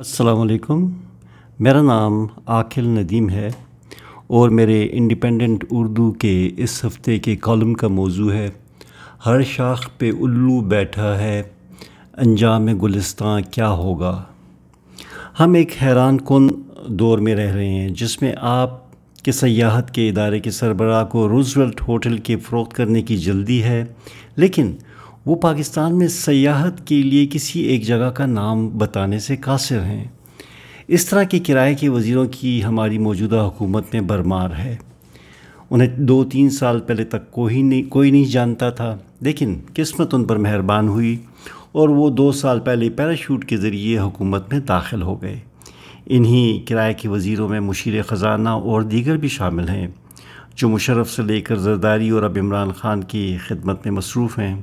السلام علیکم۔ میرا نام عاقل ندیم ہے اور میرے انڈیپینڈنٹ اردو کے اس ہفتے کے کالم کا موضوع ہے۔ ہر شاخ پہ الو بیٹھا ہے، انجام گلستان کیا ہوگا؟ ہم ایک حیران کن دور میں رہ رہے ہیں، جس میں آپ کے سیاحت کے ادارے کے سربراہ کو روزولٹ ہوٹل کے فروخت کرنے کی جلدی ہے، لیکن وہ پاکستان میں سیاحت کے لیے کسی ایک جگہ کا نام بتانے سے قاصر ہیں۔ اس طرح کے کرائے کے وزیروں کی ہماری موجودہ حکومت میں برمار ہے۔ انہیں دو تین سال پہلے تک کوئی نہیں کوئی نہیں جانتا تھا، لیکن قسمت ان پر مہربان ہوئی اور وہ دو سال پہلے پیراشوٹ کے ذریعے حکومت میں داخل ہو گئے۔ انہی کرائے کے وزیروں میں مشیر خزانہ اور دیگر بھی شامل ہیں، جو مشرف سے لے کر زرداری اور اب عمران خان کی خدمت میں مصروف ہیں۔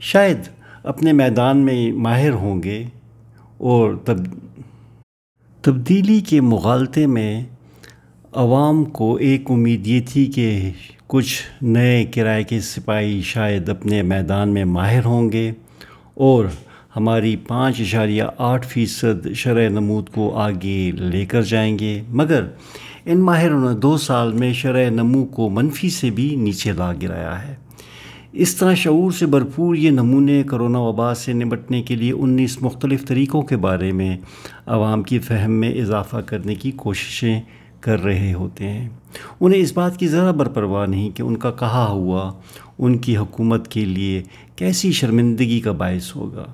شاید اپنے میدان میں ماہر ہوں گے اور تب تبدیلی کے مغالطے میں عوام کو ایک امید یہ تھی کہ کچھ نئے کرائے کے سپاہی شاید اپنے میدان میں ماہر ہوں گے اور ہماری پانچ اشاریہ آٹھ فیصد شرح نمود کو آگے لے کر جائیں گے۔ مگر ان ماہروں نے دو سال میں شرح نمو کو منفی سے بھی نیچے لا گرایا ہے۔ اس طرح شعور سے بھرپور یہ نمونے کرونا وبا سے نمٹنے کے لیے انیس مختلف طریقوں کے بارے میں عوام کی فہم میں اضافہ کرنے کی کوششیں کر رہے ہوتے ہیں۔ انہیں اس بات کی ذرا برپرواہ نہیں کہ ان کا کہا ہوا، ان کی حکومت کے لیے کیسی شرمندگی کا باعث ہوگا۔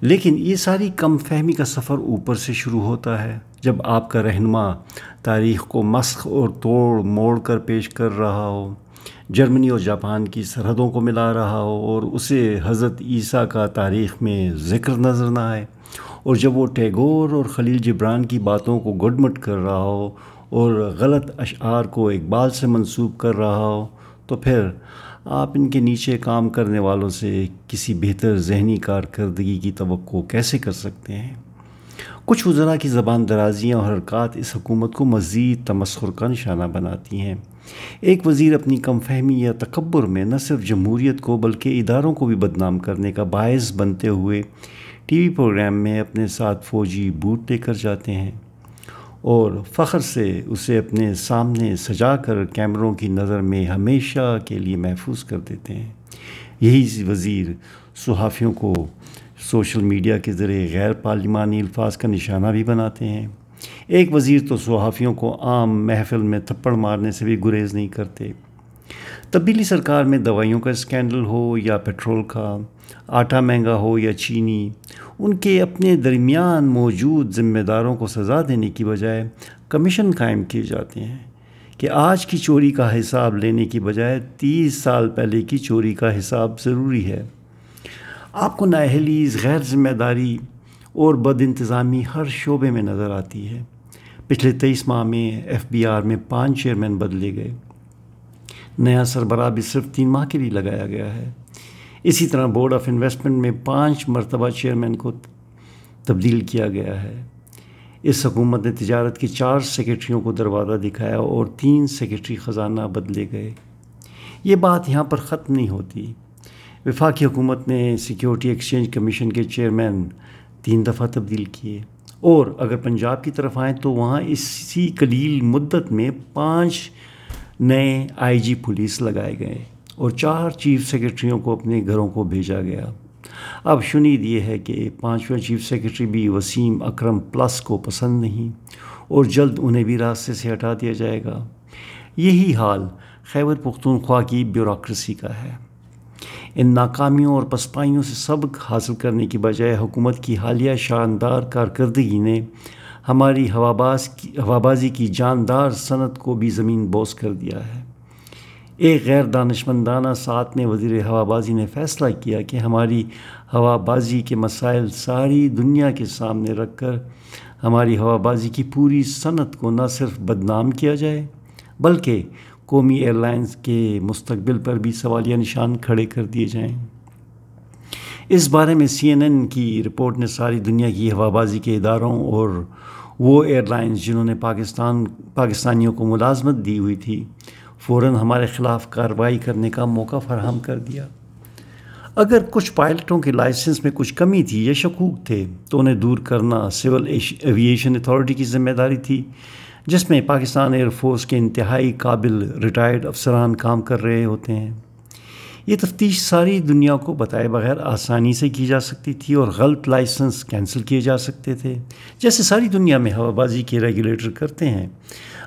لیکن یہ ساری کم فہمی کا سفر اوپر سے شروع ہوتا ہے۔ جب آپ کا رہنما تاریخ کو مسخ اور توڑ موڑ کر پیش کر رہا ہو جرمنی اور جاپان کی سرحدوں کو ملا رہا ہو اور اسے حضرت عیسیٰ کا تاریخ میں ذکر نظر نہ آئے۔ اور جب وہ ٹیگور اور خلیل جبران کی باتوں کو گڈ مٹ کر رہا ہو اور غلط اشعار کو اقبال سے منسوب کر رہا ہو، تو پھر آپ ان کے نیچے کام کرنے والوں سے کسی بہتر ذہنی کارکردگی کی توقع کیسے کر سکتے ہیں؟ کچھ وزراء کی زبان درازیاں اور حرکات اس حکومت کو مزید تمسخر کا نشانہ بناتی ہیں۔ ایک وزیر اپنی کم فہمی یا تکبر میں نہ صرف جمہوریت کو بلکہ اداروں کو بھی بدنام کرنے کا باعث بنتے ہوئے ٹی وی پروگرام میں اپنے ساتھ فوجی بوٹ لے کر جاتے ہیں اور فخر سے اسے اپنے سامنے سجا کر کیمروں کی نظر میں ہمیشہ کے لیے محفوظ کر دیتے ہیں۔ یہی وزیر صحافیوں کو سوشل میڈیا کے ذریعے غیر پارلیمانی الفاظ کا نشانہ بھی بناتے ہیں۔ ایک وزیر تو صحافیوں کو عام محفل میں تھپڑ مارنے سے بھی گریز نہیں کرتے۔ تبدیلی سرکار میں دوائیوں کا اسکینڈل ہو یا پیٹرول کا، آٹا مہنگا ہو یا چینی، ان کے اپنے درمیان موجود ذمہ داروں کو سزا دینے کی بجائے کمیشن قائم کیے جاتے ہیں کہ آج کی چوری کا حساب لینے کی بجائے تیس سال پہلے کی چوری کا حساب ضروری ہے۔ آپ کو نااہلیز غیر ذمہ داری اور بد انتظامی ہر شعبے میں نظر آتی ہے۔ پچھلے تیئیس ماہ میں ایف بی آر میں پانچ چیئرمین بدلے گئے۔ نیا سربراہ بھی صرف تین ماہ کے لیے لگایا گیا ہے۔ اسی طرح بورڈ آف انویسٹمنٹ میں پانچ مرتبہ چیئرمین کو تبدیل کیا گیا ہے۔ اس حکومت نے تجارت کی چار سیکرٹریوں کو دروازہ دکھایا اور تین سیکرٹری خزانہ بدلے گئے۔ یہ بات یہاں پر ختم نہیں ہوتی۔ وفاقی حکومت نے سیکیورٹی ایکسچینج کمیشن کے چیئرمین تین دفعہ تبدیل کیے۔ اور اگر پنجاب کی طرف آئیں تو وہاں اسی قلیل مدت میں پانچ نئے آئی جی پولیس لگائے گئے اور چار چیف سیکرٹریوں کو اپنے گھروں کو بھیجا گیا۔ اب شنید یہ ہے کہ پانچواں چیف سیکرٹری بھی وسیم اکرم پلس کو پسند نہیں اور جلد انہیں بھی راستے سے ہٹا دیا جائے گا۔ یہی حال خیبر پختونخوا کی بیوروکریسی کا ہے۔ ان ناکامیوں اور پسپائیوں سے سبق حاصل کرنے کی بجائے حکومت کی حالیہ شاندار کارکردگی نے ہماری ہواباز کی ہوابازی کی جاندار صنعت کو بھی زمین بوس کر دیا ہے۔ ایک غیر دانشمندانہ، ساتھ میں وزیر ہوابازی نے فیصلہ کیا کہ ہماری ہوابازی کے مسائل ساری دنیا کے سامنے رکھ کر ہماری ہوابازی کی پوری صنعت کو نہ صرف بدنام کیا جائے، بلکہ قومی ایئر لائنس کے مستقبل پر بھی سوالیہ نشان کھڑے کر دیے جائیں۔ اس بارے میں سی این این کی رپورٹ نے ساری دنیا کی ہوا بازی کے اداروں اور وہ ایئر لائنس جنہوں نے پاکستان، پاکستانیوں کو ملازمت دی ہوئی تھی، فوراً ہمارے خلاف کارروائی کرنے کا موقع فراہم کر دیا۔ اگر کچھ پائلٹوں کے لائسنس میں کچھ کمی تھی یا شکوک تھے، تو انہیں دور کرنا سول ایویشن اتھارٹی کی ذمہ داری تھی۔ جس میں پاکستان ایئر فورس کے انتہائی قابل ریٹائرڈ افسران کام کر رہے ہوتے ہیں۔ یہ تفتیش ساری دنیا کو بتائے بغیر آسانی سے کی جا سکتی تھی اور غلط لائسنس کینسل کیے جا سکتے تھے، جیسے ساری دنیا میں ہوا بازی کے ریگولیٹر کرتے ہیں۔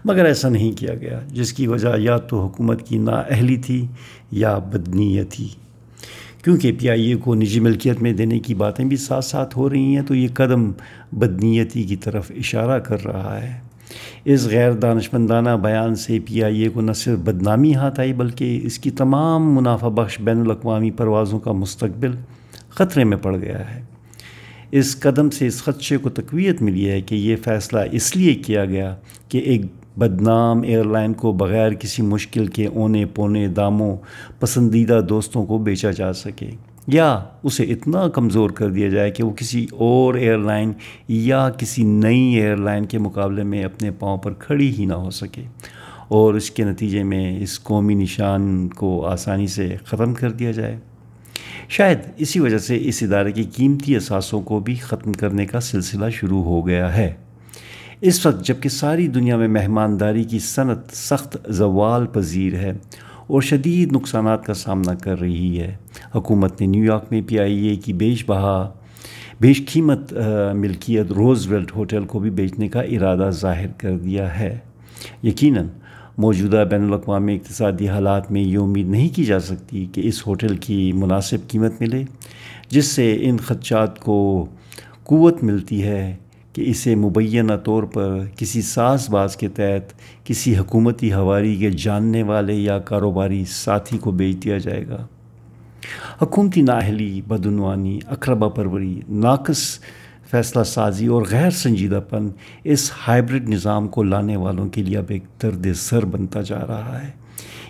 مگر ایسا نہیں کیا گیا، جس کی وجہ یا تو حکومت کی نااہلی تھی یا بدنیت تھی کیونکہ پی آئی اے کو نجی ملکیت میں دینے کی باتیں بھی ساتھ ساتھ ہو رہی ہیں، تو یہ قدم بدنیتی کی طرف اشارہ کر رہا ہے۔ اس غیر دانشمندانہ بیان سے پی آئی اے کو نہ صرف بدنامی ہاتھ آئی بلکہ اس کی تمام منافع بخش بین الاقوامی پروازوں کا مستقبل خطرے میں پڑ گیا ہے۔ اس قدم سے اس خدشے کو تقویت ملی ہے کہ یہ فیصلہ اس لیے کیا گیا کہ ایک بدنام ایئر لائن کو بغیر کسی مشکل کے اونے پونے داموں پسندیدہ دوستوں کو بیچا جا سکے۔ یا اسے اتنا کمزور کر دیا جائے کہ وہ کسی اور ایئر لائن یا کسی نئی ایئر لائن کے مقابلے میں اپنے پاؤں پر کھڑی ہی نہ ہو سکے۔ اور اس کے نتیجے میں اس قومی نشان کو آسانی سے ختم کر دیا جائے۔ شاید اسی وجہ سے اس ادارے کی قیمتی اثاثوں کو بھی ختم کرنے کا سلسلہ شروع ہو گیا ہے۔ اس وقت جبکہ ساری دنیا میں مہمانداری کی صنعت سخت زوال پذیر ہے اور شدید نقصانات کا سامنا کر رہی ہے۔ حکومت نے نیو یارک میں پی آئی اے کی بیش بہا، بیش قیمت ملکیت روز ویلٹ ہوٹل کو بھی بیچنے کا ارادہ ظاہر کر دیا ہے۔ یقیناً موجودہ بین الاقوامی اقتصادی حالات میں یہ امید نہیں کی جا سکتی کہ اس ہوٹل کی مناسب قیمت ملے، جس سے ان خدشات کو قوت ملتی ہے۔ کہ اسے مبینہ طور پر کسی ساز باز کے تحت کسی حکومتی ہواری کے جاننے والے یا کاروباری ساتھی کو بیچ دیا جائے گا۔ حکومتی نااہلی، بدعنوانی اقربا پروری، ناقص فیصلہ سازی اور غیر سنجیدہ پن اس ہائبرڈ نظام کو لانے والوں کے لیے اب ایک درد سر بنتا جا رہا ہے۔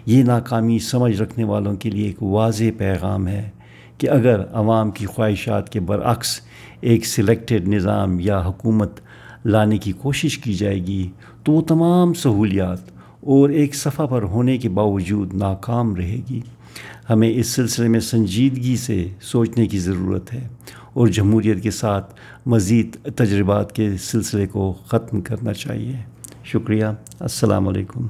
یہ ناکامی سمجھ رکھنے والوں کے لیے ایک واضح پیغام ہے۔ کہ اگر عوام کی خواہشات کے برعکس ایک سلیکٹڈ نظام یا حکومت لانے کی کوشش کی جائے گی، تو وہ تمام سہولیات اور ایک صفحہ پر ہونے کے باوجود ناکام رہے گی۔ ہمیں اس سلسلے میں سنجیدگی سے سوچنے کی ضرورت ہے اور جمہوریت کے ساتھ مزید تجربات کے سلسلے کو ختم کرنا چاہیے۔ شکریہ۔ السلام علیکم۔